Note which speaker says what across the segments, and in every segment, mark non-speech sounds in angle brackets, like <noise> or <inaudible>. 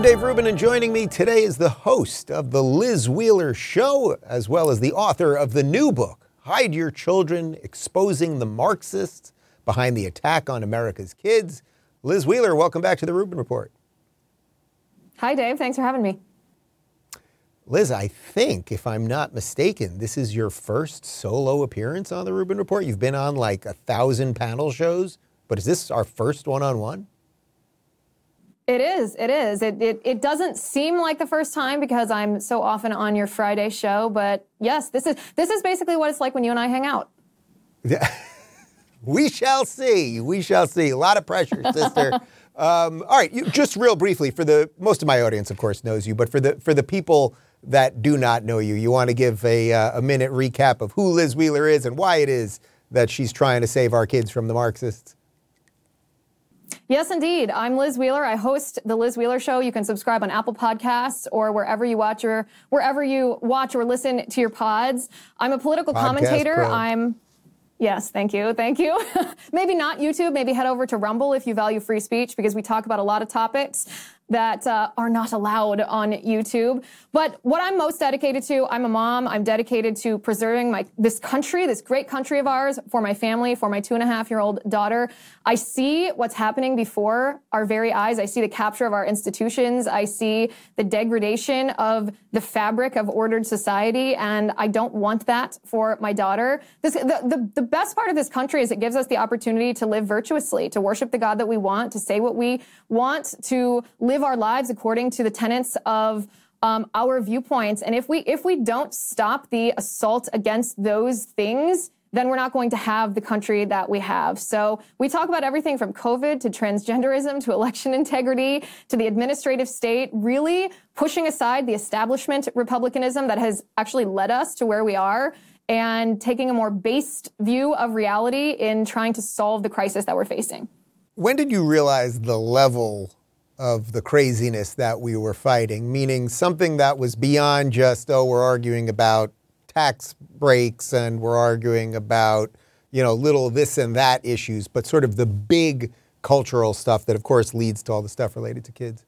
Speaker 1: I'm Dave Rubin, and joining me today is the host of The Liz Wheeler Show, as well as the author of the new book, Hide Your Children Exposing the Marxists Behind the Attack on America's Kids. Liz Wheeler, welcome back to The Rubin Report.
Speaker 2: Hi, Dave. Thanks for having me.
Speaker 1: Liz, I think, if I'm not mistaken, this is your first solo appearance on The Rubin Report. You've been on like a thousand panel shows, but is this our first one on one?
Speaker 2: It is. It is. It, it, it doesn't seem like the first time because I'm so often on your Friday show, but yes, this is this is basically what it's like when you and I hang out.
Speaker 1: Yeah. <laughs> we shall see. We shall see. A lot of pressure, sister. <laughs> um, all right, you, just real briefly for the most of my audience, of course, knows you, but for the for the people that do not know you, you want to give a uh, a minute recap of who Liz Wheeler is and why it is that she's trying to save our kids from the Marxists.
Speaker 2: Yes, indeed. I'm Liz Wheeler. I host the Liz Wheeler Show. You can subscribe on Apple Podcasts or wherever you watch your wherever you watch or listen to your pods. I'm a political Podcast commentator. Pro. I'm Yes, thank you. Thank you. <laughs> maybe not YouTube. Maybe head over to Rumble if you value free speech because we talk about a lot of topics that uh, are not allowed on YouTube. But what I'm most dedicated to, I'm a mom. I'm dedicated to preserving my this country, this great country of ours, for my family, for my two and a half year old daughter. I see what's happening before our very eyes. I see the capture of our institutions. I see the degradation of the fabric of ordered society, and I don't want that for my daughter. This, the, the, the best part of this country is it gives us the opportunity to live virtuously, to worship the God that we want, to say what we want, to live live our lives according to the tenets of um, our viewpoints. And if we if we don't stop the assault against those things, then we're not going to have the country that we have. So we talk about everything from COVID to transgenderism to election <laughs> integrity to the administrative state, really pushing aside the establishment republicanism that has actually led us to where we are and taking a more based view of reality in trying to solve the crisis that we're facing.
Speaker 1: When did you realize the level of the craziness that we were fighting, meaning something that was beyond just, oh, we're arguing about tax breaks and we're arguing about, you know, little this and that issues, but sort of the big cultural stuff that, of course, leads to all the stuff related to kids.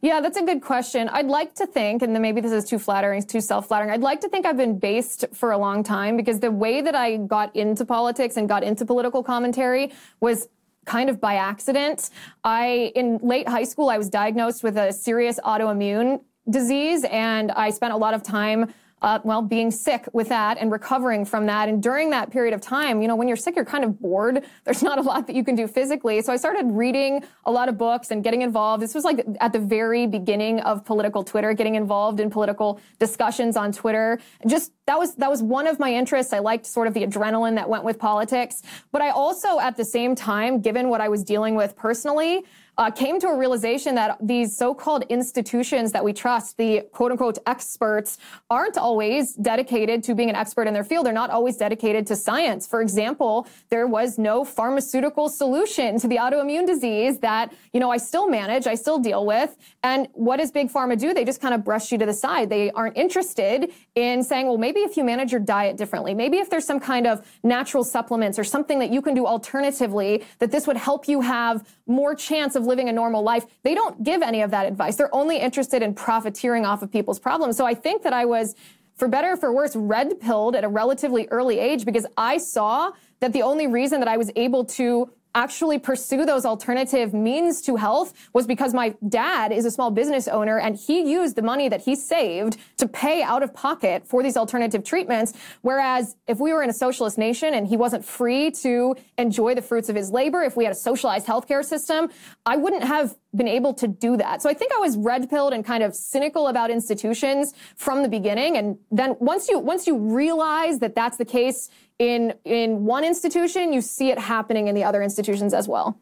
Speaker 2: Yeah, that's a good question. I'd like to think, and then maybe this is too flattering, too self flattering. I'd like to think I've been based for a long time because the way that I got into politics and got into political commentary was kind of by accident. I, in late high school, I was diagnosed with a serious autoimmune disease and I spent a lot of time uh, well, being sick with that and recovering from that. And during that period of time, you know, when you're sick, you're kind of bored. <laughs> There's not a lot that you can do physically. So I started reading a lot of books and getting involved. This was like at the very beginning of political Twitter, getting involved in political discussions on Twitter. Just that was that was one of my interests. I liked sort of the adrenaline that went with politics. But I also, at the same time, given what I was dealing with personally, uh, came to a realization that these so-called institutions that we trust, the quote-unquote experts, aren't always dedicated to being an expert in their field. They're not always dedicated to science. For example, there was no pharmaceutical solution to the autoimmune disease that you know I still manage, I still deal with. And what does big pharma do? They just kind of brush you to the side. They aren't interested in saying, well, maybe if you manage your diet differently, maybe if there's some kind of natural supplements or something that you can do alternatively, that this would help you have more chance of living a normal life. They don't give any of that advice. They're only interested in profiteering off of people's problems. So I think that I was, for better or for worse, red pilled at a relatively early age because I saw that the only reason that I was able to actually pursue those alternative means to health was because my dad is a small business owner and he used the money that he saved to pay out of pocket for these alternative treatments. Whereas if we were in a socialist nation and he wasn't free to enjoy the fruits of his labor, if we had a socialized healthcare system, I wouldn't have been able to do that. So I think I was red pilled and kind of cynical about institutions from the beginning. And then once you, once you realize that that's the case, in in one institution, you see it happening in the other institutions as well.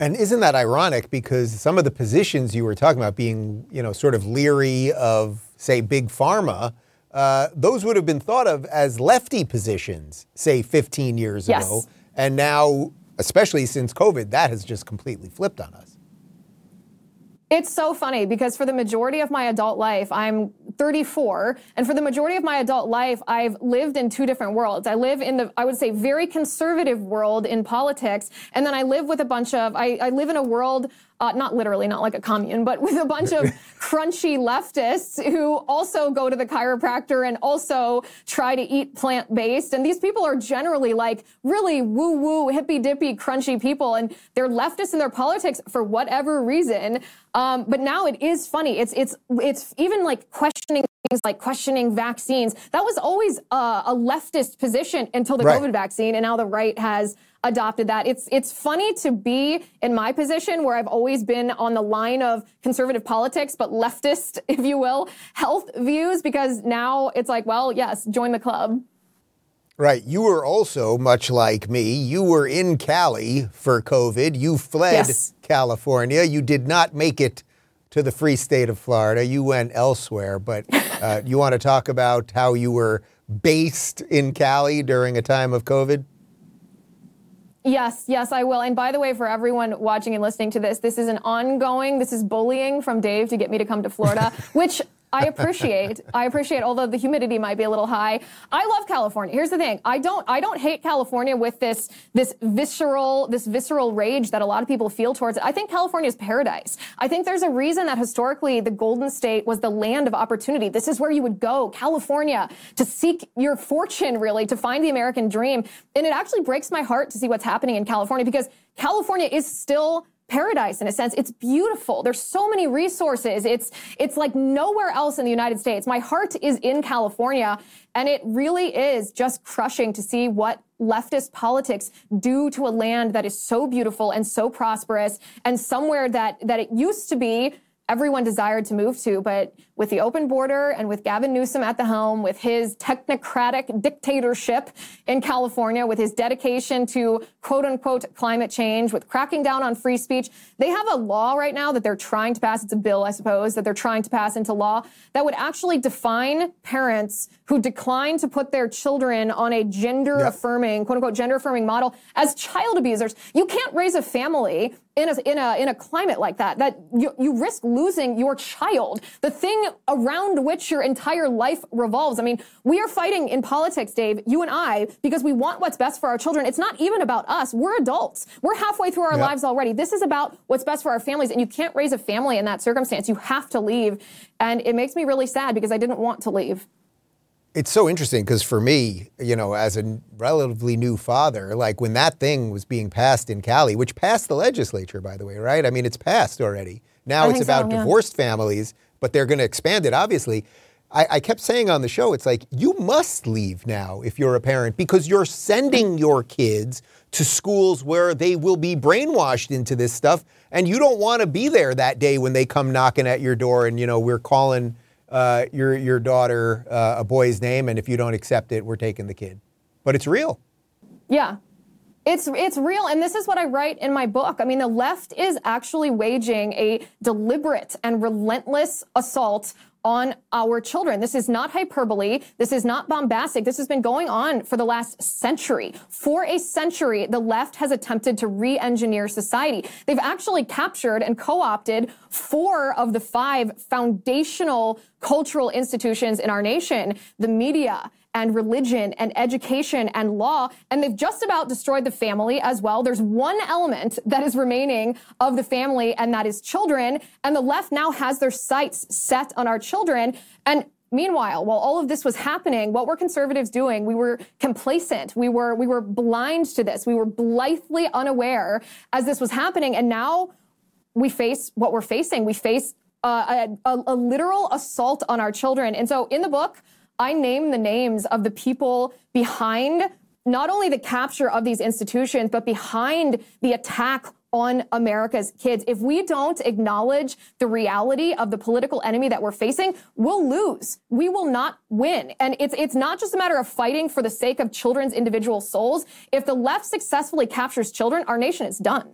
Speaker 1: And isn't that ironic? Because some of the positions you were talking about being, you know, sort of leery of, say, big pharma, uh, those would have been thought of as lefty positions, say, 15 years yes. ago. And now, especially since COVID, that has just completely flipped on us.
Speaker 2: It's so funny because for the majority of my adult life, I'm 34. And for the majority of my adult life, I've lived in two different worlds. I live in the, I would say, very conservative world in politics. And then I live with a bunch of, I, I live in a world uh, not literally, not like a commune, but with a bunch of <laughs> crunchy leftists who also go to the chiropractor and also try to eat plant based. And these people are generally like really woo woo, hippy dippy, crunchy people. And they're leftists in their politics for whatever reason. Um, but now it is funny. It's, it's, it's even like questioning things like questioning vaccines. That was always uh, a leftist position until the right. COVID vaccine. And now the right has adopted that. It's it's funny to be in my position where I've always been on the line of conservative politics, but leftist, <laughs> if you will, health views, because now it's like, well, yes, join the club.
Speaker 1: Right. You were also, much like me, you were in Cali for COVID. You fled yes. California. You did not make it to the free state of Florida. You went elsewhere. But <laughs> uh, you want to talk about how you were based in Cali during a time of COVID?
Speaker 2: Yes, yes, I will. And by the way, for everyone watching and listening to this, this is an ongoing, this is bullying from Dave to get me to come to Florida, <laughs> which I appreciate. I appreciate, although the humidity might be a little high. I love California. Here's the thing: I don't. I don't hate California with this this visceral this visceral rage that a lot of people feel towards it. I think California is paradise. I think there's a reason that historically the Golden State was the land of opportunity. This is where you would go, California, to seek your fortune, really, to find the American dream. And it actually breaks my heart to see what's happening in California because California is still paradise in a sense. It's beautiful. There's so many resources. It's it's like nowhere else in the United States. My heart is in California, and it really is just crushing to see what leftist politics do to a land that is so beautiful and so prosperous and somewhere that that it used to be everyone desired to move to. But with the open border and with Gavin Newsom at the helm, with his technocratic dictatorship in California, with his dedication to quote unquote climate change, with cracking down on free speech, they have a law right now that they're trying to pass. It's a bill, I suppose, that they're trying to pass into law that would actually define parents who decline to put their children on a gender affirming, quote unquote, gender affirming model as child abusers. You can't raise a family in a, in a, in a climate like that, that you, you risk losing your child, the thing around which your entire life revolves. I mean, we are fighting in politics, Dave, you and I, because we want what's best for our children. It's not even about us. We're adults. We're halfway through our yep. lives already. This is about what's best for our families. And you can't raise a family in that circumstance. You have to leave. And it makes me really sad because I didn't want to leave.
Speaker 1: It's so interesting because for me, you know, as a relatively new father, like when that thing was being passed in Cali, which passed the legislature, by the way, right? I mean, it's passed already. Now I it's about so, yeah. divorced families, but they're going to expand it, obviously. I, I, kept saying on the show, it's like, you must leave now if you're a parent because you're sending your kids to schools where they will be brainwashed into this stuff. And you don't want to be there that day when they come knocking at your door and, you know, we're calling uh, your your daughter uh, a boy's name, and if you don't accept it, we're taking the kid. But it's real.
Speaker 2: Yeah. It's, it's real, and this is what I write in my book. I mean, the left is actually waging a deliberate and relentless assault on our children. This is not hyperbole. This is not bombastic. This has been going on for the last century. For a century, the left has attempted to re-engineer society. They've actually captured and co-opted four of the five foundational cultural institutions in our nation, the media, and religion and education and law. And they've just about destroyed the family as well. There's one element that is remaining of the family, and that is children. And the left now has their sights set on our children. And Meanwhile, while all of this was happening, what were conservatives doing? We were complacent. We were, we were blind to this. We were blithely unaware as this was happening. And now we face what we're facing. We face uh, a, a, a literal assault on our children. And so in the book, I name the names of the people behind not only the capture of these institutions, but behind the attack on America's kids. If we don't acknowledge the reality of the political enemy that we're facing, we'll lose. We will not win. And it's, it's not just a matter of fighting for the sake of children's individual souls. If the left successfully captures children, our nation is done.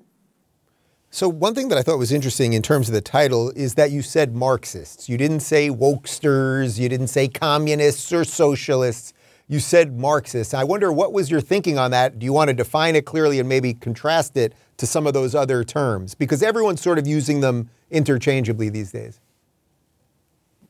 Speaker 1: So one thing that I thought was interesting in terms of the title is that you said Marxists. You didn't say wokesters, you didn't say communists or socialists. You said Marxists. I wonder what was your thinking on that? Do you want to define it clearly and maybe contrast it to some of those other terms? Because everyone's sort of using them interchangeably these days.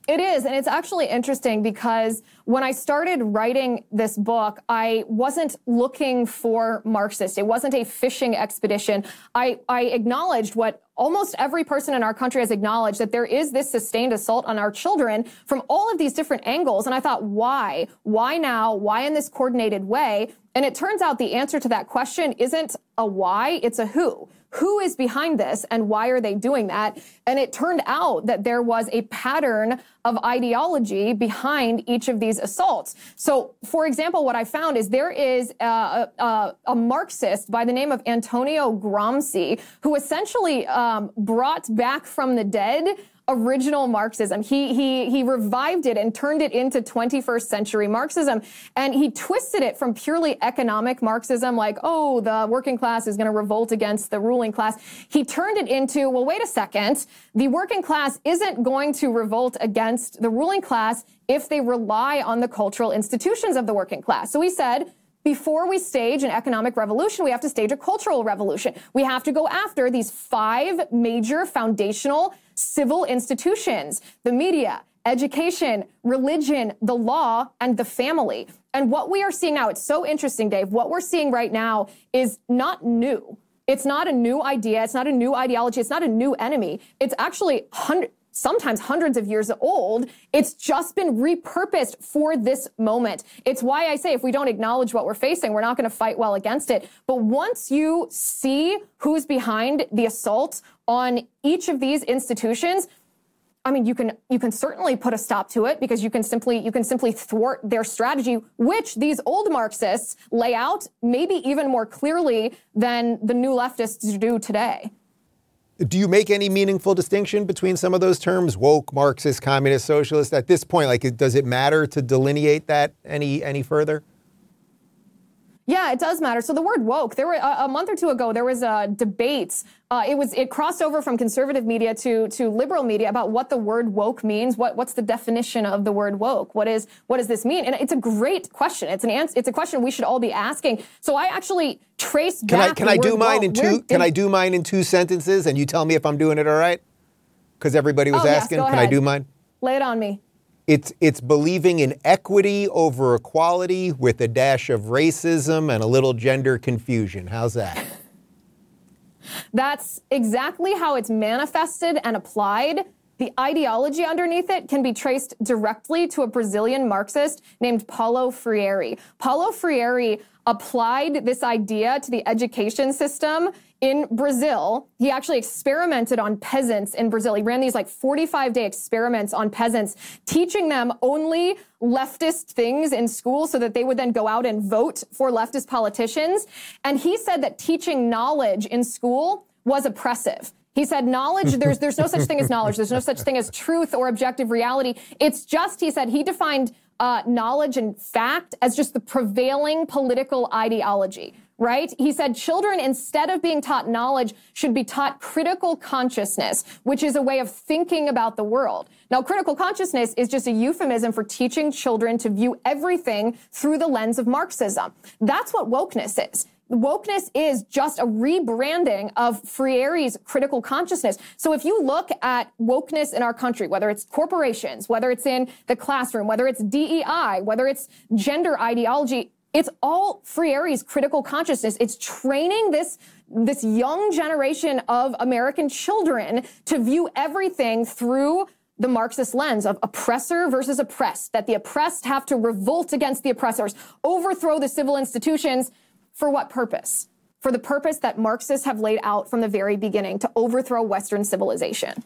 Speaker 2: It is. And it's actually interesting because when I started writing this book, I wasn't looking for Marxists. It wasn't a fishing expedition. I, I acknowledged what almost every person in our country has acknowledged that there is this sustained assault on our children from all of these different angles. And I thought, why? Why now? Why in this coordinated way? And it turns out the answer to that question isn't a why, it's a who who is behind this and why are they doing that? And it turned out that there was a pattern of ideology behind each of these assaults. So, for example, what I found is there is a, a, a Marxist by the name of Antonio Gramsci who essentially um, brought back from the dead original Marxism. He, he, he revived it and turned it into 21st century Marxism. And he twisted it from purely economic Marxism, like, oh, the working class is going to revolt against the ruling class. He turned it into, well, wait a second. The working class isn't going to revolt against the ruling class if they rely on the cultural institutions of the working class. So he said, before we stage an economic revolution, we have to stage a cultural revolution. We have to go after these five major foundational civil institutions, the media, education, religion, the law, and the family. And what we are seeing now, it's so interesting, Dave. What we're seeing right now is not new. It's not a new idea. It's not a new ideology. It's not a new enemy. It's actually hundreds sometimes hundreds of years old. It's just been repurposed for this moment. It's why I say if we don't acknowledge what we're facing, we're not going to fight well against it. But once you see who's behind the assault on each of these institutions, I mean, you can you can certainly put a stop to it because you can simply you can simply thwart their strategy, which these old Marxists lay out maybe even more clearly than the new leftists do today.
Speaker 1: Do you make any meaningful distinction between some of those terms, woke, Marxist, communist, socialist? At this point, like, does it matter to delineate that any any further?
Speaker 2: Yeah, it does matter. So the word woke, there were a, a month or two ago, there was a debate. Uh, it was it crossed over from conservative media to to liberal media about what the word woke means. What what's the definition of the word woke? What is what does this mean? And it's a great question. It's an answer. It's a question we should all be asking. So I actually trace
Speaker 1: can
Speaker 2: back.
Speaker 1: I can I do mine
Speaker 2: woke.
Speaker 1: in two? Can I do mine in two sentences? And you tell me if I'm doing it all right? Because everybody was
Speaker 2: oh,
Speaker 1: asking.
Speaker 2: Yes,
Speaker 1: can I do mine?
Speaker 2: Lay it on me.
Speaker 1: It's, it's believing in equity over equality with a dash of racism and a little gender confusion. How's that?
Speaker 2: That's exactly how it's manifested and applied. The ideology underneath it can be traced directly to a Brazilian Marxist named Paulo Freire. Paulo Freire applied this idea to the education system in Brazil. He actually experimented on peasants in Brazil. He ran these like 45 day experiments on peasants, teaching them only leftist things in school so that they would then go out and vote for leftist politicians. And he said that teaching knowledge in school was oppressive. He said knowledge, there's, there's no such thing as knowledge. There's no such thing as truth or objective reality. It's just, he said, he defined uh, knowledge and fact as just the prevailing political ideology right? He said children, instead of being taught knowledge, should be taught critical consciousness, which is a way of thinking about the world. Now, critical consciousness is just a euphemism for teaching children to view everything through the lens of Marxism. That's what wokeness is. Wokeness is just a rebranding of Freire's critical consciousness. So if you look at wokeness in our country, whether it's corporations, whether it's in the classroom, whether it's DEI, whether it's gender ideology, it's all Freire's critical consciousness. It's training this this young generation of American children to view everything through the Marxist lens of oppressor versus oppressed, that the oppressed have to revolt against the oppressors, overthrow the civil institutions. For what purpose? For the purpose that Marxists have laid out from the very beginning to overthrow Western civilization.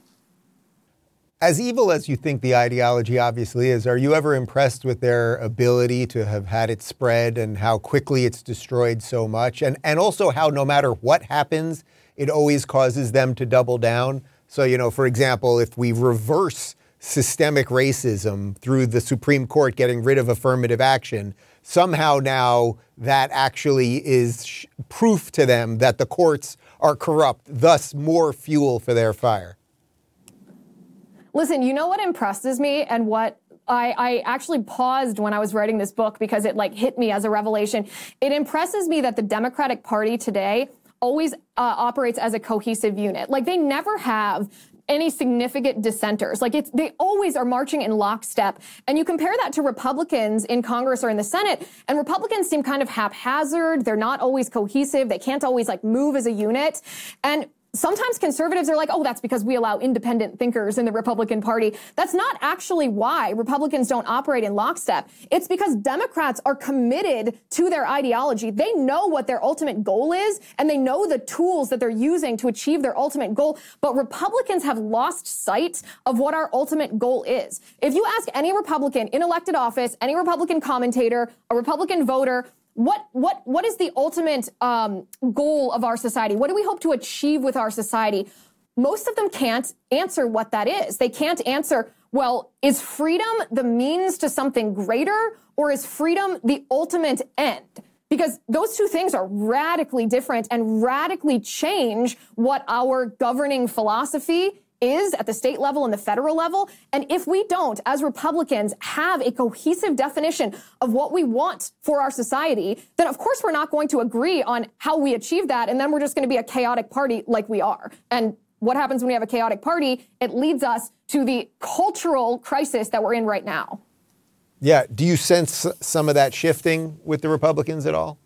Speaker 1: As evil as you think the ideology obviously is, are you ever impressed with their ability to have had it spread and how quickly it's destroyed so much? And, and also how no matter what happens, it always causes them to double down. So, you know, for example, if we reverse systemic racism through the Supreme Court getting rid of affirmative action, somehow now that actually is proof to them that the courts are corrupt, thus more fuel for their fire.
Speaker 2: Listen, you know what impresses me and what I, I, actually paused when I was writing this book because it like hit me as a revelation. It impresses me that the Democratic Party today always uh, operates as a cohesive unit. Like they never have any significant dissenters. Like it's, they always are marching in lockstep. And you compare that to Republicans in Congress or in the Senate, and Republicans seem kind of haphazard. They're not always cohesive. They can't always like move as a unit. And sometimes conservatives are like, oh, that's because we allow independent thinkers in the Republican Party. That's not actually why Republicans don't operate in lockstep. It's because Democrats are committed to their ideology. They know what their ultimate goal is, and they know the tools that they're using to achieve their ultimate goal. But Republicans have lost sight of what our ultimate goal is. If you ask any Republican in elected office, any Republican commentator, a Republican voter, what what what is the ultimate um, goal of our society? What do we hope to achieve with our society? Most of them can't answer what that is. They can't answer. Well, is freedom the means to something greater, or is freedom the ultimate end? Because those two things are radically different and radically change what our governing philosophy is at the state level and the federal level. And if we don't, as Republicans, have a cohesive definition of what we want for our society, then of course we're not going to agree on how we achieve that. And then we're just going to be a chaotic party like we are. And what happens when we have a chaotic party? It leads us to the cultural crisis that we're in right now.
Speaker 1: Yeah. Do you sense some of that shifting with the Republicans at all?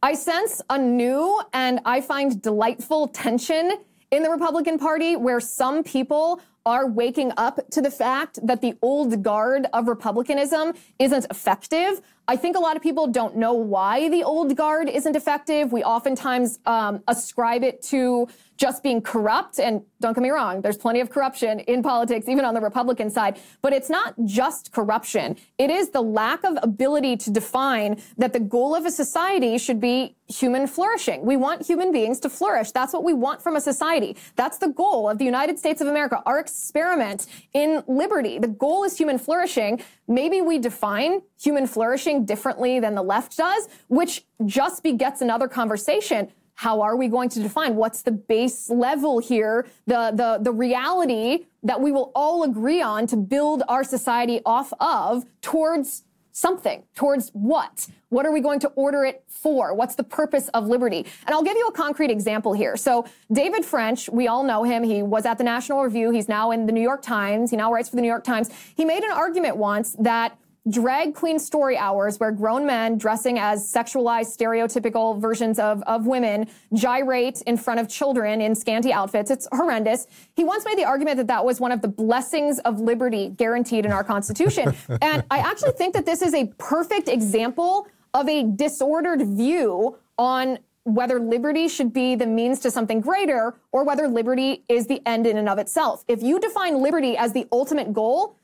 Speaker 2: I sense a new and I find delightful tension in the Republican Party where some people are waking up to the fact that the old guard of republicanism isn't effective. I think a lot of people don't know why the old guard isn't effective. We oftentimes um, ascribe it to just being corrupt. And don't get me wrong, there's plenty of corruption in politics, even on the Republican side. But it's not just corruption. It is the lack of ability to define that the goal of a society should be human flourishing. We want human beings to flourish. That's what we want from a society. That's the goal of the United States of America, our experiment in liberty. The goal is human flourishing. Maybe we define human flourishing differently than the left does, which just begets another conversation how are we going to define what's the base level here, the, the, the reality that we will all agree on to build our society off of towards something, towards what? What are we going to order it for? What's the purpose of liberty? And I'll give you a concrete example here. So David French, we all know him. He was at the National Review. He's now in the New York Times. He now writes for the New York Times. He made an argument once that drag queen story hours where grown men dressing as sexualized stereotypical versions of, of women gyrate in front of children in scanty outfits. It's horrendous. He once made the argument that that was one of the blessings of liberty guaranteed in our Constitution. <laughs> and I actually think that this is a perfect example of a disordered view on whether liberty should be the means to something greater or whether liberty is the end in and of itself. If you define liberty as the ultimate goal,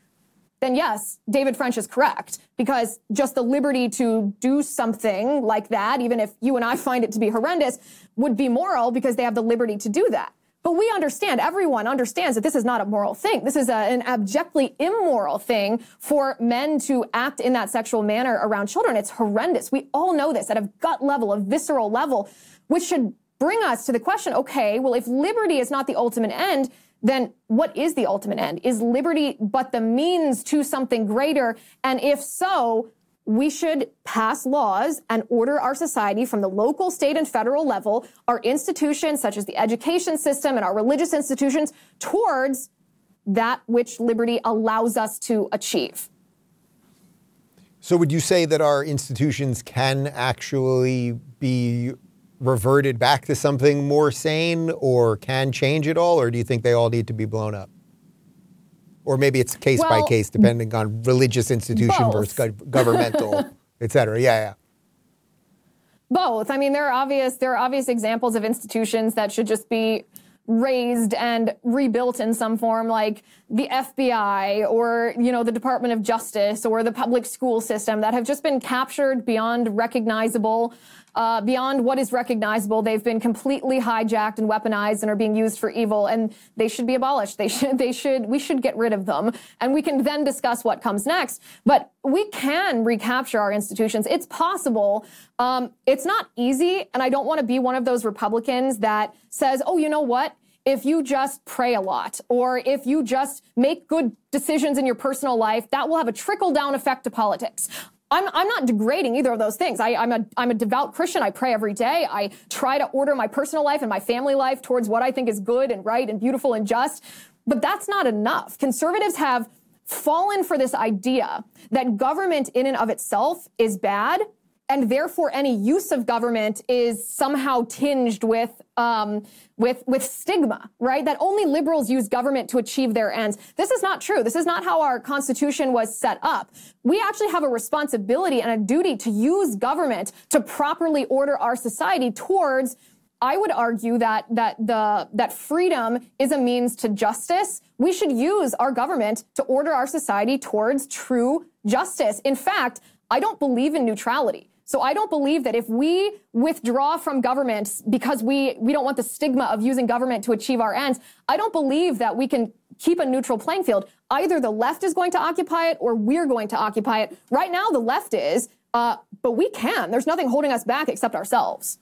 Speaker 2: then yes, David French is correct because just the liberty to do something like that, even if you and I find it to be horrendous, would be moral because they have the liberty to do that. But we understand, everyone understands that this is not a moral thing. This is a, an abjectly immoral thing for men to act in that sexual manner around children. It's horrendous. We all know this at a gut level, a visceral level, which should bring us to the question, okay, well, if liberty is not the ultimate end, then what is the ultimate end? Is liberty but the means to something greater? And if so, we should pass laws and order our society from the local, state, and federal level, our institutions, such as the education system and our religious institutions, towards that which liberty allows us to achieve.
Speaker 1: So, would you say that our institutions can actually be reverted back to something more sane or can change it all, or do you think they all need to be blown up? Or maybe it's case well, by case, depending on religious institution both. versus governmental, <laughs> et cetera. Yeah, yeah.
Speaker 2: Both. I mean, there are obvious there are obvious examples of institutions that should just be razed and rebuilt in some form like the FBI or you know the Department of Justice or the public school system that have just been captured beyond recognizable uh, beyond what is recognizable. They've been completely hijacked and weaponized and are being used for evil, and they should be abolished. They should, they should, we should get rid of them, and we can then discuss what comes next. But we can recapture our institutions. It's possible. Um, it's not easy, and I don't want to be one of those Republicans that says, "Oh, you know what." if you just pray a lot or if you just make good decisions in your personal life, that will have a trickle down effect to politics. I'm, I'm not degrading either of those things. I, I'm, a, I'm a devout Christian. I pray every day. I try to order my personal life and my family life towards what I think is good and right and beautiful and just. But that's not enough. Conservatives have fallen for this idea that government in and of itself is bad and therefore any use of government is somehow tinged with um, with with stigma, right? That only liberals use government to achieve their ends. This is not true. This is not how our constitution was set up. We actually have a responsibility and a duty to use government to properly order our society towards. I would argue that that the that freedom is a means to justice. We should use our government to order our society towards true justice. In fact, I don't believe in neutrality. So I don't believe that if we withdraw from government because we, we don't want the stigma of using government to achieve our ends, I don't believe that we can keep a neutral playing field. Either the left is going to occupy it or we're going to occupy it. Right now, the left is, uh, but we can. There's nothing holding us back except ourselves.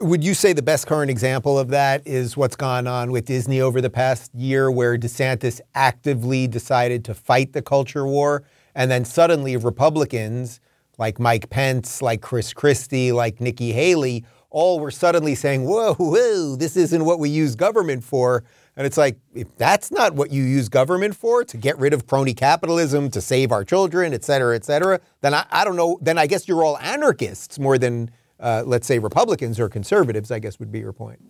Speaker 1: Would you say the best current example of that is what's gone on with Disney over the past year, where DeSantis actively decided to fight the culture war, and then suddenly Republicans like Mike Pence, like Chris Christie, like Nikki Haley, all were suddenly saying, whoa, whoa, this isn't what we use government for. And it's like, if that's not what you use government for, to get rid of crony capitalism, to save our children, et cetera, et cetera, then I, I don't know, then I guess you're all anarchists more than, uh, let's say, Republicans or conservatives, I guess would be your point.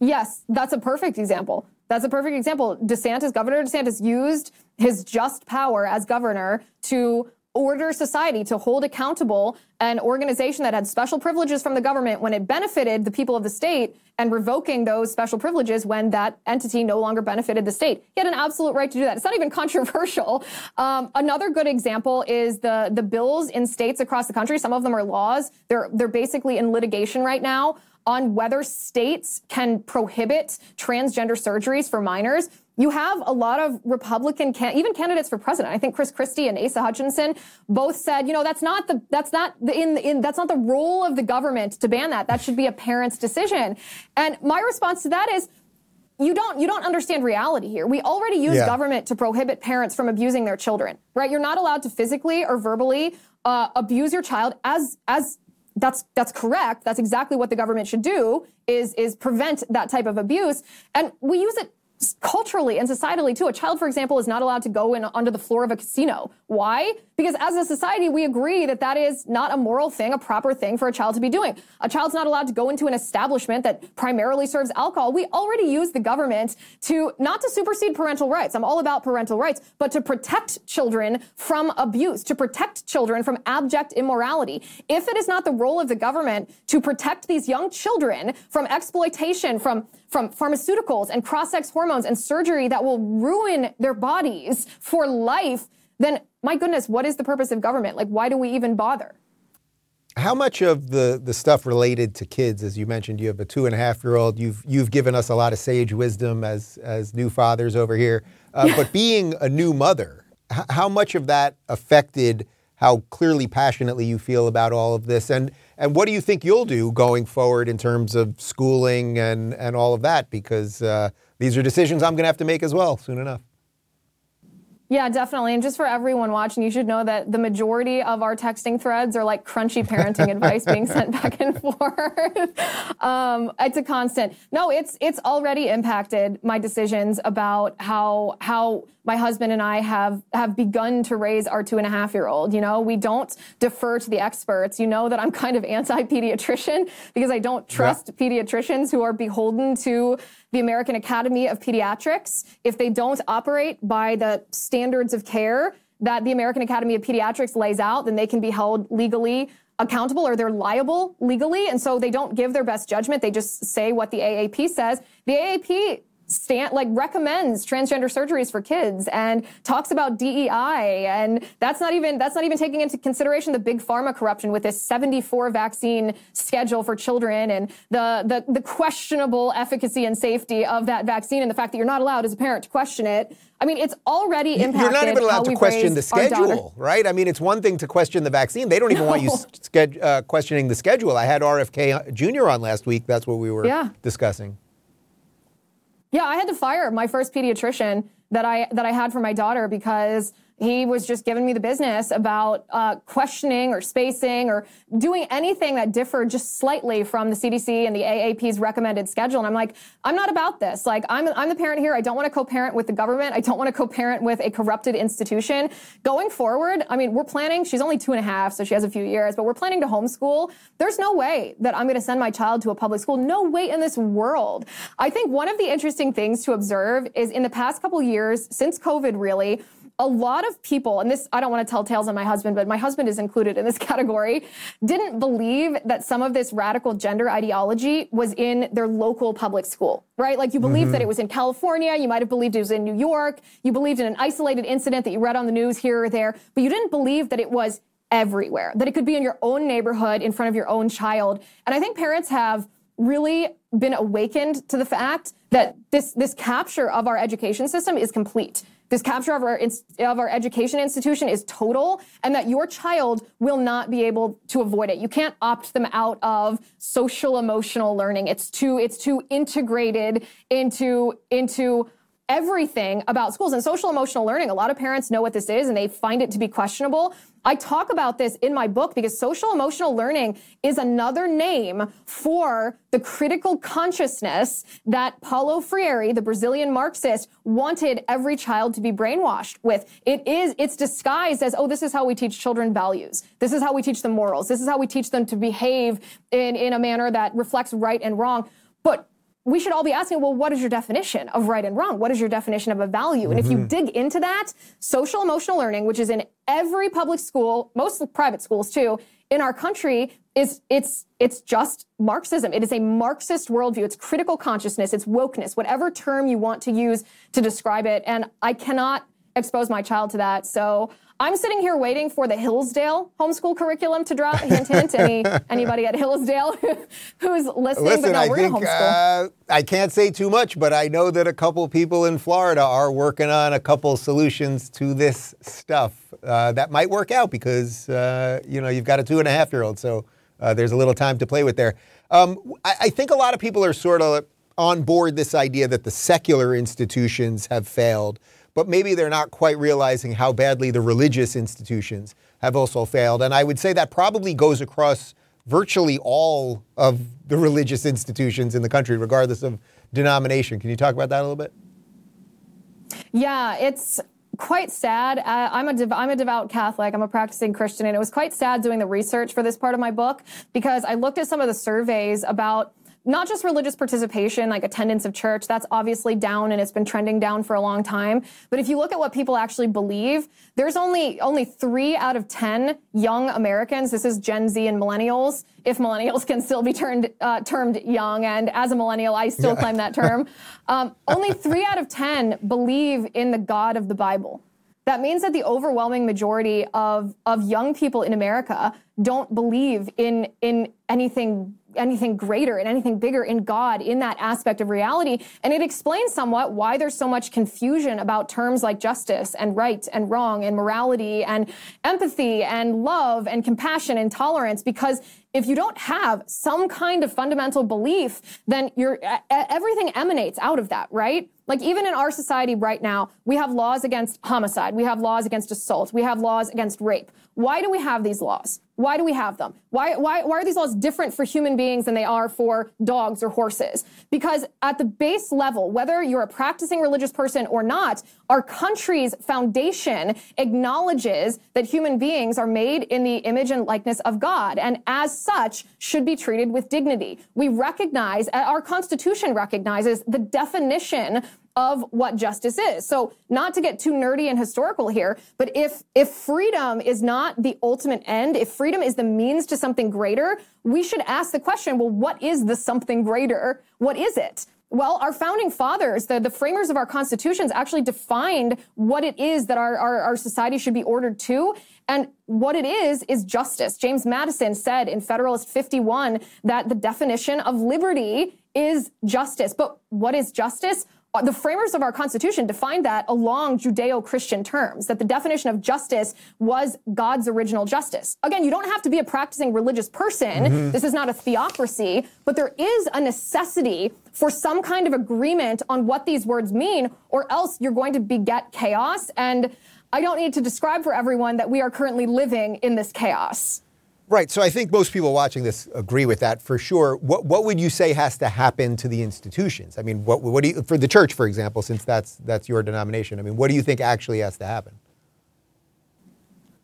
Speaker 2: Yes, that's a perfect example. That's a perfect example. DeSantis, Governor DeSantis used his just power as governor to order society to hold accountable an organization that had special privileges from the government when it benefited the people of the state and revoking those special privileges when that entity no longer benefited the state. He had an absolute right to do that. It's not even <laughs> controversial. Um, another good example is the the bills in states across the country. Some of them are laws. They're they're basically in litigation right now on whether states can prohibit transgender surgeries for minors. You have a lot of Republican, can- even candidates for president. I think Chris Christie and Asa Hutchinson both said, you know, that's not the that's not the in, in that's not the role of the government to ban that. That should be a parent's decision. And my response to that is, you don't you don't understand reality here. We already use yeah. government to prohibit parents from abusing their children, right? You're not allowed to physically or verbally uh, abuse your child as as that's that's correct. That's exactly what the government should do is is prevent that type of abuse. And we use it culturally and societally too. A child, for example, is not allowed to go in onto the floor of a casino. Why? Because as a society, we agree that that is not a moral thing, a proper thing for a child to be doing. A child's not allowed to go into an establishment that primarily serves alcohol. We already use the government to not to supersede parental rights. I'm all about parental rights, but to protect children from abuse, to protect children from abject immorality. If it is not the role of the government to protect these young children from exploitation, from from pharmaceuticals and cross-sex hormones and surgery that will ruin their bodies for life, then my goodness, what is the purpose of government? Like, why do we even bother?
Speaker 1: How much of the, the stuff related to kids, as you mentioned, you have a two and a half year old. You've you've given us a lot of sage wisdom as as new fathers over here. Uh, <laughs> but being a new mother, h- how much of that affected how clearly passionately you feel about all of this, and and what do you think you'll do going forward in terms of schooling and and all of that? Because uh, these are decisions I'm going to have to make as well soon enough.
Speaker 2: Yeah, definitely. And just for everyone watching, you should know that the majority of our texting threads are like crunchy parenting advice being sent back and <laughs> forth. um, it's a constant. No, it's it's already impacted my decisions about how how my husband and I have have begun to raise our two and a half year old. You know, we don't defer to the experts. You know that I'm kind of anti pediatrician because I don't trust yeah. pediatricians who are beholden to the American Academy of Pediatrics. If they don't operate by the standards of care that the American Academy of Pediatrics lays out, then they can be held legally accountable or they're liable legally. And so they don't give their best judgment. They just say what the AAP says. The AAP stand like recommends transgender surgeries for kids and talks about DEI and that's not even that's not even taking into consideration the big pharma corruption with this 74 vaccine schedule for children and the the, the questionable efficacy and safety of that vaccine and the fact that you're not allowed as a parent to question it. I mean, it's already impacted.
Speaker 1: You're not even allowed to question the schedule, right? I mean, it's one thing to question the vaccine. They don't even no. want you uh, questioning the schedule. I had RFK Jr. on last week. That's what we were yeah. discussing.
Speaker 2: Yeah, I had to fire my first pediatrician that I that I had for my daughter because he was just giving me the business about uh, questioning or spacing or doing anything that differed just slightly from the CDC and the AAP's recommended schedule. And I'm like, I'm not about this. Like, I'm, I'm the parent here. I don't want to co-parent with the government. I don't want to co-parent with a corrupted institution. Going forward, I mean, we're planning, she's only two and a half, so she has a few years, but we're planning to homeschool. There's no way that I'm going to send my child to a public school. No way in this world. I think one of the interesting things to observe is in the past couple years, since COVID really, a lot of people, and this, I don't want to tell tales on my husband, but my husband is included in this <laughs> category, didn't believe that some of this radical gender ideology was in their local public school, right? Like you believed mm-hmm. that it was in California, you might have believed it was in New York, you believed in an isolated incident that you read on the news here or there, but you didn't believe that it was everywhere, that it could be in your own neighborhood in front of your own child. And I think parents have really been awakened to the fact that this, this capture of our education system is complete. This capture of our, of our education institution is total and that your child will not be able to avoid it. You can't opt them out of social emotional learning. It's too, it's too integrated into, into everything about schools and social emotional learning. A lot of parents know what this is and they find it to be questionable. I talk about this in my book because social emotional learning is another name for the critical consciousness that Paulo Freire, the Brazilian Marxist, wanted every child to be brainwashed with. It is, it's disguised as, oh, this is how we teach children values. This is how we teach them morals. This is how we teach them to behave in, in a manner that reflects right and wrong. We should all be asking, well, what is your definition of right and wrong? What is your definition of a value? And mm-hmm. if you mm-hmm. dig into that, social emotional learning, which is in every public school, most private schools too, in our country, is it's it's just Marxism. It is a Marxist worldview. It's critical consciousness. It's wokeness. Whatever term you want to use to describe it, and I cannot expose my child to that. So I'm sitting here waiting for the Hillsdale homeschool curriculum to drop. Hint, hint. Any, <laughs> anybody at Hillsdale <laughs> who's listening?
Speaker 1: Listen,
Speaker 2: but no,
Speaker 1: I
Speaker 2: we're
Speaker 1: think
Speaker 2: homeschool.
Speaker 1: Uh, I can't say too much, but I know that a couple people in Florida are working on a couple solutions to this stuff uh, that might work out because uh, you know you've got a two and a half year old, so uh, there's a little time to play with there. Um, I, I think a lot of people are sort of on board this idea that the secular institutions have failed but maybe they're not quite realizing how badly the religious institutions have also failed. And I would say that probably goes across virtually all of the religious institutions in the country, regardless of denomination. Can you talk about that a little bit?
Speaker 2: Yeah, it's quite sad. Uh, I'm, a dev- I'm a devout Catholic. I'm a practicing Christian. And it was quite sad doing the research for this part of my book because I looked at some of the surveys about not just religious participation, like attendance of church, that's obviously down and it's been trending down for a long time. But if you look at what people actually believe, there's only, only three out of 10 young Americans. This is Gen Z and millennials, if millennials can still be turned, uh, termed young. And as a millennial, I still yeah. claim that term. <laughs> Um, only three out of 10 believe in the God of the Bible. That means that the overwhelming majority of, of young people in America don't believe in, in anything anything greater and anything bigger in God in that aspect of reality. And it explains somewhat why there's so much confusion about terms like justice and right and wrong and morality and empathy and love and compassion and tolerance because if you don't have some kind of fundamental belief, then you're, everything emanates out of that, right? Like even in our society right now, we have laws against homicide. We have laws against assault. We have laws against rape. Why do we have these laws? Why do we have them? Why, why, why are these laws different for human beings than they are for dogs or horses? Because at the base level, whether you're a practicing religious person or not, our country's foundation acknowledges that human beings are made in the image and likeness of God, and as such, should be treated with dignity. We recognize, uh, our Constitution recognizes the definition of what justice is. So not to get too nerdy and historical here, but if, if freedom is not the ultimate end, if freedom is the means to something greater, we should ask the question, well, what is the something greater? What is it? Well, our founding fathers, the, the framers of our constitutions actually defined what it is that our, our, our society should be ordered to. And what it is, is justice. James Madison said in Federalist 51 that the definition of liberty is justice. But what is justice? Uh, the framers of our Constitution defined that along Judeo Christian terms, that the definition of justice was God's original justice. Again, you don't have to be a practicing religious person. Mm-hmm. This is not a theocracy, but there is a necessity for some kind of agreement on what these words mean, or else you're going to beget chaos. And I don't need to describe for everyone that we are currently living in this chaos.
Speaker 1: Right. So I think most people watching this agree with that for sure. What what would you say has to happen to the institutions? I mean, what what do you for the church, for example, since that's that's your denomination? I mean, what do you think actually has to happen?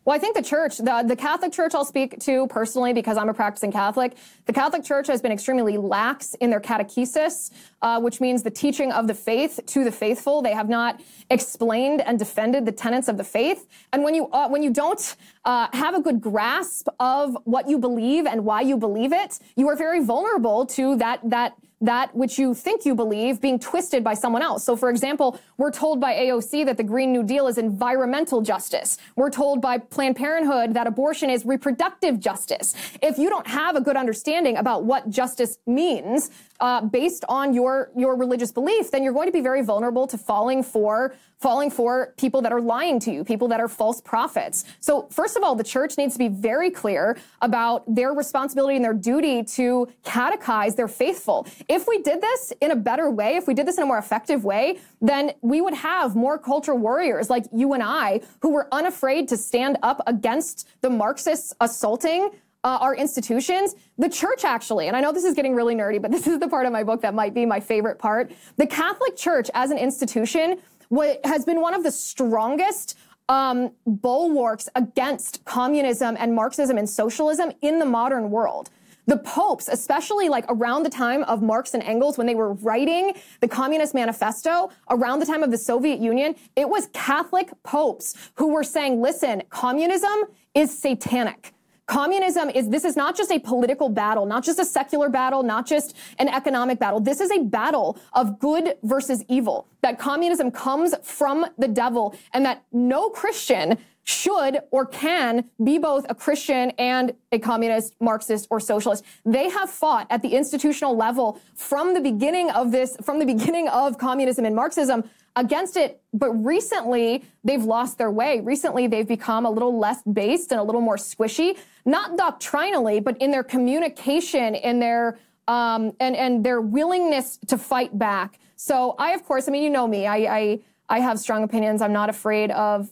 Speaker 2: Well, I think the church, the, the Catholic Church, I'll speak to personally because I'm a practicing Catholic. The Catholic Church has been extremely lax in their catechesis, uh, which means the teaching of the faith to the faithful. They have not explained and defended the tenets of the faith. And when you uh, when you don't uh, have a good grasp of what you believe and why you believe it, you are very vulnerable to that that that which you think you believe being twisted by someone else. So, for example, we're told by AOC that the Green New Deal is environmental justice. We're told by Planned Parenthood that abortion is reproductive justice. If you don't have a good understanding about what justice means, uh, based on your your religious belief, then you're going to be very vulnerable to falling for falling for people that are lying to you, people that are false prophets. So first of all, the church needs to be very clear about their responsibility and their duty to catechize their faithful. If we did this in a better way, if we did this in a more effective way, then we would have more cultural warriors like you and I who were unafraid to stand up against the Marxists assaulting uh, our institutions, the church actually, and I know this is getting really nerdy, but <laughs> this is the part of my book that might be my favorite part. The Catholic Church as an institution what, has been one of the strongest um, bulwarks against communism and Marxism and socialism in the modern world. The popes, especially like around the time of Marx and Engels, when they were writing the Communist Manifesto, around the time of the Soviet Union, it was Catholic popes who were saying, listen, communism is satanic. Communism is, this is not just a political battle, not just a secular battle, not just an economic battle. This is a battle of good versus evil. That communism comes from the devil and that no Christian should or can be both a Christian and a communist, Marxist, or socialist. They have fought at the institutional level from the beginning of this, from the beginning of communism and Marxism against it. But recently, they've lost their way. Recently, they've become a little less based and a little more squishy, not doctrinally, but in their communication, in their um, and and their willingness to fight back. So I, of course, I mean, you know me. I I, I have strong opinions. I'm not afraid of,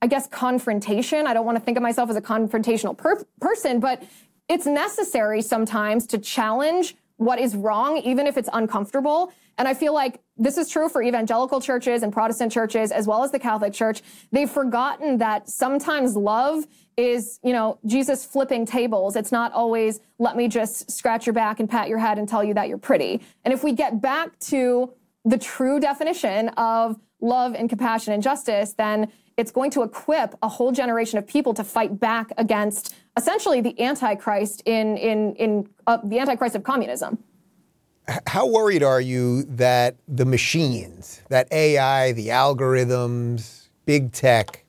Speaker 2: I guess, confrontation. I don't want to think of myself as a confrontational per- person, but it's necessary sometimes to challenge what is wrong, even if it's uncomfortable. And I feel like this is true for evangelical churches and Protestant churches as well as the Catholic Church. They've forgotten that sometimes love is, you know, Jesus flipping tables. It's not always let me just scratch your back and pat your head and tell you that you're pretty. And if we get back to the true definition of love and compassion and justice, then it's going to equip a whole generation of people to fight back against essentially the antichrist in in in uh, the antichrist of communism
Speaker 1: how worried are you that the machines, that AI, the algorithms, big tech,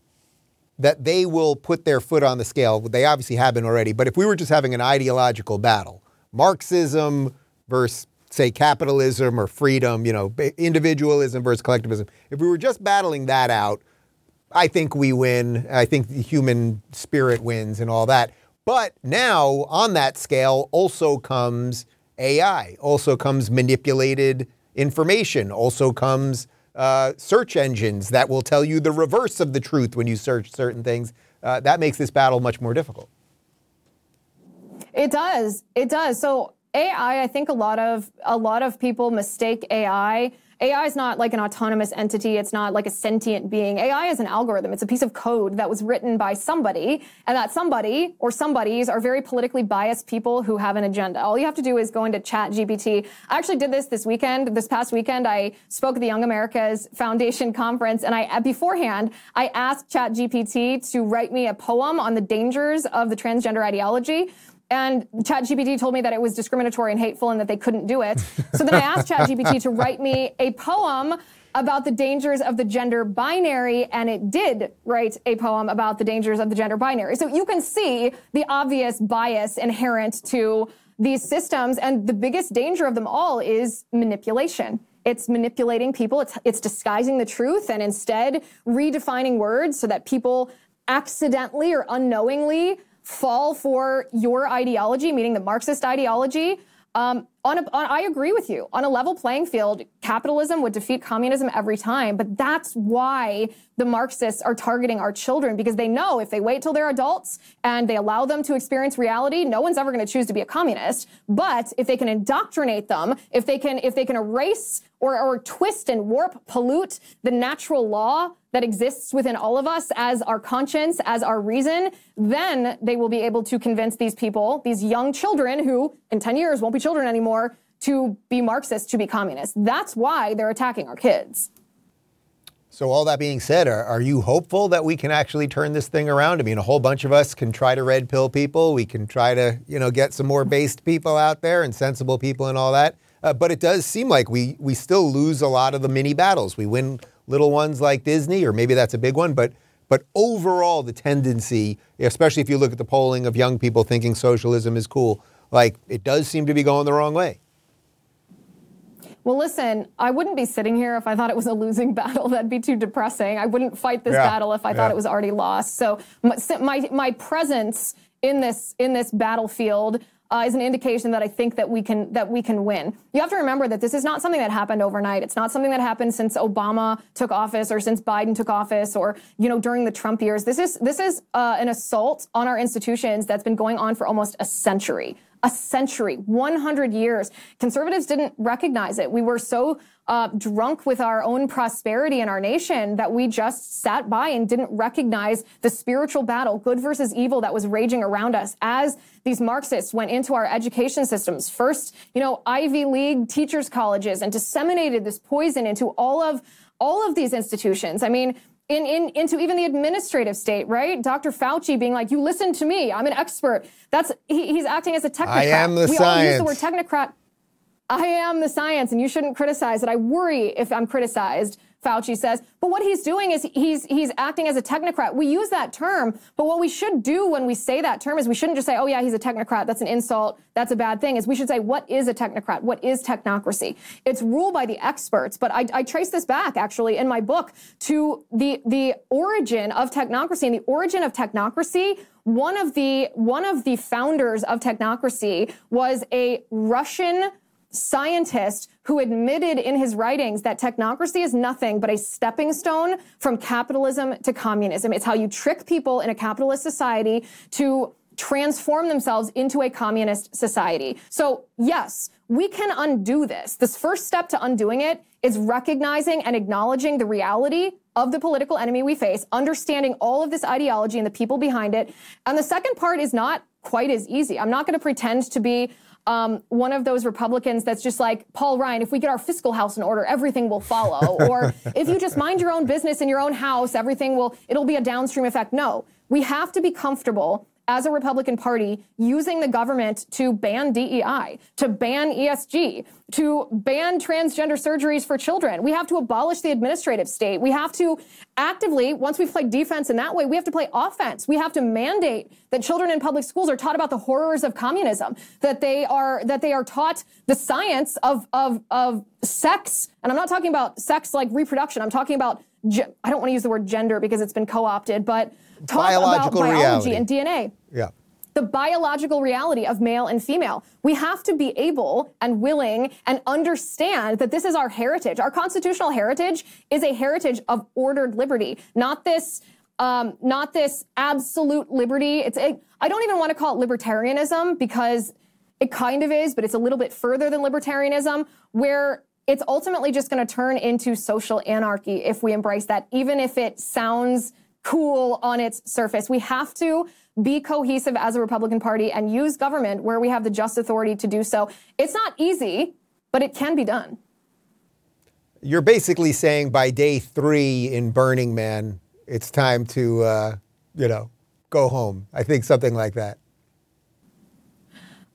Speaker 1: that they will put their foot on the scale? They obviously have been already, but if we were just having an ideological battle, Marxism versus say capitalism or freedom, you know, individualism versus collectivism, if we were just battling that out, I think we win. I think the human spirit wins and all that. But now on that scale also comes AI, also comes manipulated information, also comes uh, search engines that will tell you the reverse of the truth when you search certain things. Uh, that makes this battle much more difficult.
Speaker 2: It does. It does. So AI, I think a lot of a lot of people mistake AI AI is not like an autonomous entity. It's not like a sentient being. AI is an algorithm. It's a piece of code that was written by somebody, and that somebody or somebodies are very politically biased people who have an agenda. All you have to do is go into Chat GPT. I actually did this this weekend. This past weekend, I spoke at the Young Americas Foundation conference, and I beforehand I asked Chat GPT to write me a poem on the dangers of the transgender ideology. And ChatGPT told me that it was discriminatory and hateful and that they couldn't do it. So then I asked <laughs> ChatGPT to write me a poem about the dangers of the gender binary, and it did write a poem about the dangers of the gender binary. So you can see the obvious bias inherent to these systems, and the biggest danger of them all is manipulation. It's manipulating people, it's, it's disguising the truth, and instead redefining words so that people accidentally or unknowingly fall for your ideology, meaning the Marxist ideology. Um, on, a, on, I agree with you. On a level playing field, capitalism would defeat communism every time. But that's why the Marxists are targeting our children because they know if they wait till they're adults and they allow them to experience reality, no one's ever going to choose to be a communist. But if they can indoctrinate them, if they can, if they can erase or, or twist and warp, pollute the natural law that exists within all of us as our conscience, as our reason, then they will be able to convince these people, these young children who in 10 years won't be children anymore, to be Marxist, to be communist. That's why they're attacking our kids.
Speaker 1: So, all that being said, are, are, you hopeful that we can actually turn this thing around? I mean, a whole bunch of us can try to red pill people. We can try to, you know, get some more based people out there and sensible people and all that. Uh, but it does seem like we we still lose a lot of the mini battles. We win little ones like Disney, or maybe that's a big one, but but overall, the tendency, especially if you look at the polling of young people thinking socialism is cool, like it does seem to be going the wrong way.
Speaker 2: Well, listen, I wouldn't be sitting here if I thought it was a losing battle. <laughs> That'd be too depressing. I wouldn't fight this yeah, battle if I yeah. thought it was already lost. So my, my, my presence in this in this battlefield uh, is an indication that I think that we can that we can win. You have to remember that this is not something that happened overnight. It's not something that happened since Obama took office or since Biden took office or you know during the Trump years. This is this is uh, an assault on our institutions that's been going on for almost a century a century, 100 years. Conservatives didn't recognize it. We were so uh, drunk with our own prosperity in our nation that we just sat by and didn't recognize the spiritual battle, good versus evil, that was raging around us as these Marxists went into our education systems. First, you know, Ivy League teachers' colleges and disseminated this poison into all of all of these institutions. I mean, in, in, into even the administrative state, right? Dr. Fauci being like, you listen to me, I'm an expert. That's, he, he's acting as a technocrat. I
Speaker 1: am the
Speaker 2: we
Speaker 1: science.
Speaker 2: all use the word technocrat. I am the science and you shouldn't criticize it. I worry if I'm criticized Fauci says. But what he's doing is he's he's acting as a technocrat. We use that term, but what we should do when we say that term is we shouldn't just say, "Oh yeah, he's a technocrat. That's an insult. That's a bad thing." Is we should say, "What is a technocrat? What is technocracy?" It's ruled by the experts. But I, I trace this back actually in my book to the the origin of technocracy and the origin of technocracy one of the one of the founders of technocracy was a Russian scientist who admitted in his writings that technocracy is nothing but a stepping stone from capitalism to communism. It's how you trick people in a capitalist society to transform themselves into a communist society. So, yes, we can undo this. This first step to undoing it is recognizing and acknowledging the reality of the political enemy we face, understanding all of this ideology and the people behind it. And the second part is not quite as easy. I'm not going to pretend to be um, one of those Republicans that's just like, Paul Ryan, if we get our fiscal house in order, everything will follow. <laughs> or if you just mind your own business in your own house, everything will, it'll be a downstream effect. No, we have to be comfortable as a Republican Party using the government to ban DEI, to ban ESG, to ban transgender surgeries for children. We have to abolish the administrative state. We have to actively, once we've played defense in that way, we have to play offense. We have to mandate that children in public schools are taught about the horrors of communism, that they are that they are taught the science of of of sex. And I'm not talking about sex like reproduction. I'm talking about I don't want to use the word gender because it's been co-opted, but talk
Speaker 1: biological
Speaker 2: about biology
Speaker 1: reality.
Speaker 2: and DNA.
Speaker 1: Yeah.
Speaker 2: The biological reality of male and female. We have to be able and willing and understand that this is our heritage. Our constitutional heritage is a heritage of ordered liberty, not this um, not this absolute liberty. It's a, I don't even want to call it libertarianism because it kind of is, but it's a little bit further than libertarianism, where it's ultimately just going to turn into social anarchy if we embrace that, even if it sounds cool on its surface. We have to be cohesive as a Republican Party and use government where we have the just authority to do so. It's not easy, but it can be done.
Speaker 1: You're basically saying by day three in Burning Man, it's time to, uh, you know, go home. I think something like that.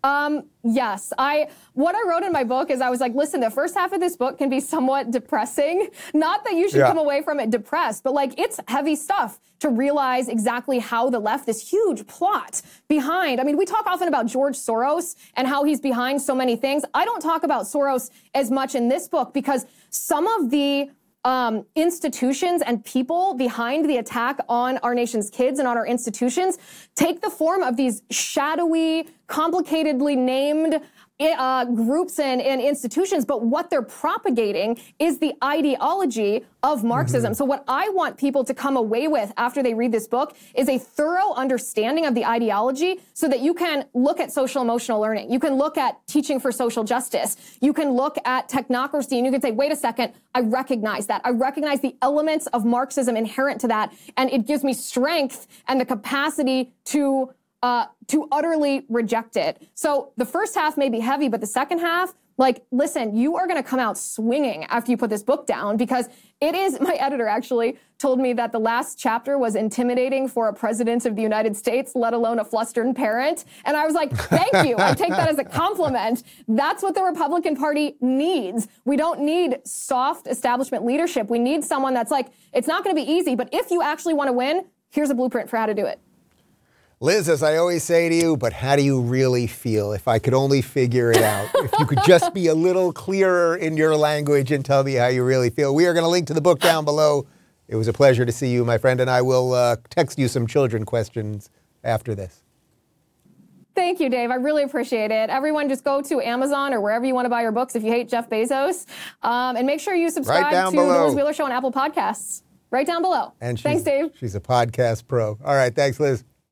Speaker 2: Um, yes, I what I wrote in my book is I was like, listen, the first half of this book can be somewhat depressing. <laughs> Not that you should yeah. come away from it depressed, but like it's heavy stuff to realize exactly how the left, this huge plot behind. I mean, we talk often about George Soros and how he's behind so many things. I don't talk about Soros as much in this book because some of the um, institutions and people behind the attack on our nation's kids and on our institutions take the form of these shadowy, complicatedly named uh, groups and, and, institutions, but what they're propagating is the ideology of Marxism. Mm-hmm. So, what I want people to come away with after they read this book is a thorough understanding of the ideology so that you can look at social emotional learning. You can look at teaching for social justice. You can look at technocracy and you can say, wait a second, I recognize that. I recognize the elements of Marxism inherent to that. And it gives me strength and the capacity to uh, to utterly reject it. So the first half may be heavy, but the second half, like, listen, you are going to come out swinging after you put this book down because it is, <laughs> my editor actually told me that the last chapter was intimidating for a president of the United States, let alone a flustered parent. And I was like, thank you. I take that as a compliment. That's what the Republican Party needs. We don't need soft establishment leadership. We need someone that's like, it's not going to be easy, but if you actually want to win, here's a blueprint for how to do it.
Speaker 1: Liz, as I always say to you, but how do you really feel? If I could only figure it out. if you could just be a little clearer in your language and tell me how you really feel. We are going to link to the book down below. It was a pleasure to see you, my friend, and I will uh, text you some children questions after this.
Speaker 2: Thank you, Dave. I really appreciate it. Everyone, just go to Amazon or wherever you want to buy your books if you hate Jeff Bezos. Um, and make sure you subscribe right to below. the Liz Wheeler Show on Apple Podcasts. Right down below. And thanks, Dave.
Speaker 1: She's a podcast pro. All right. Thanks, Liz.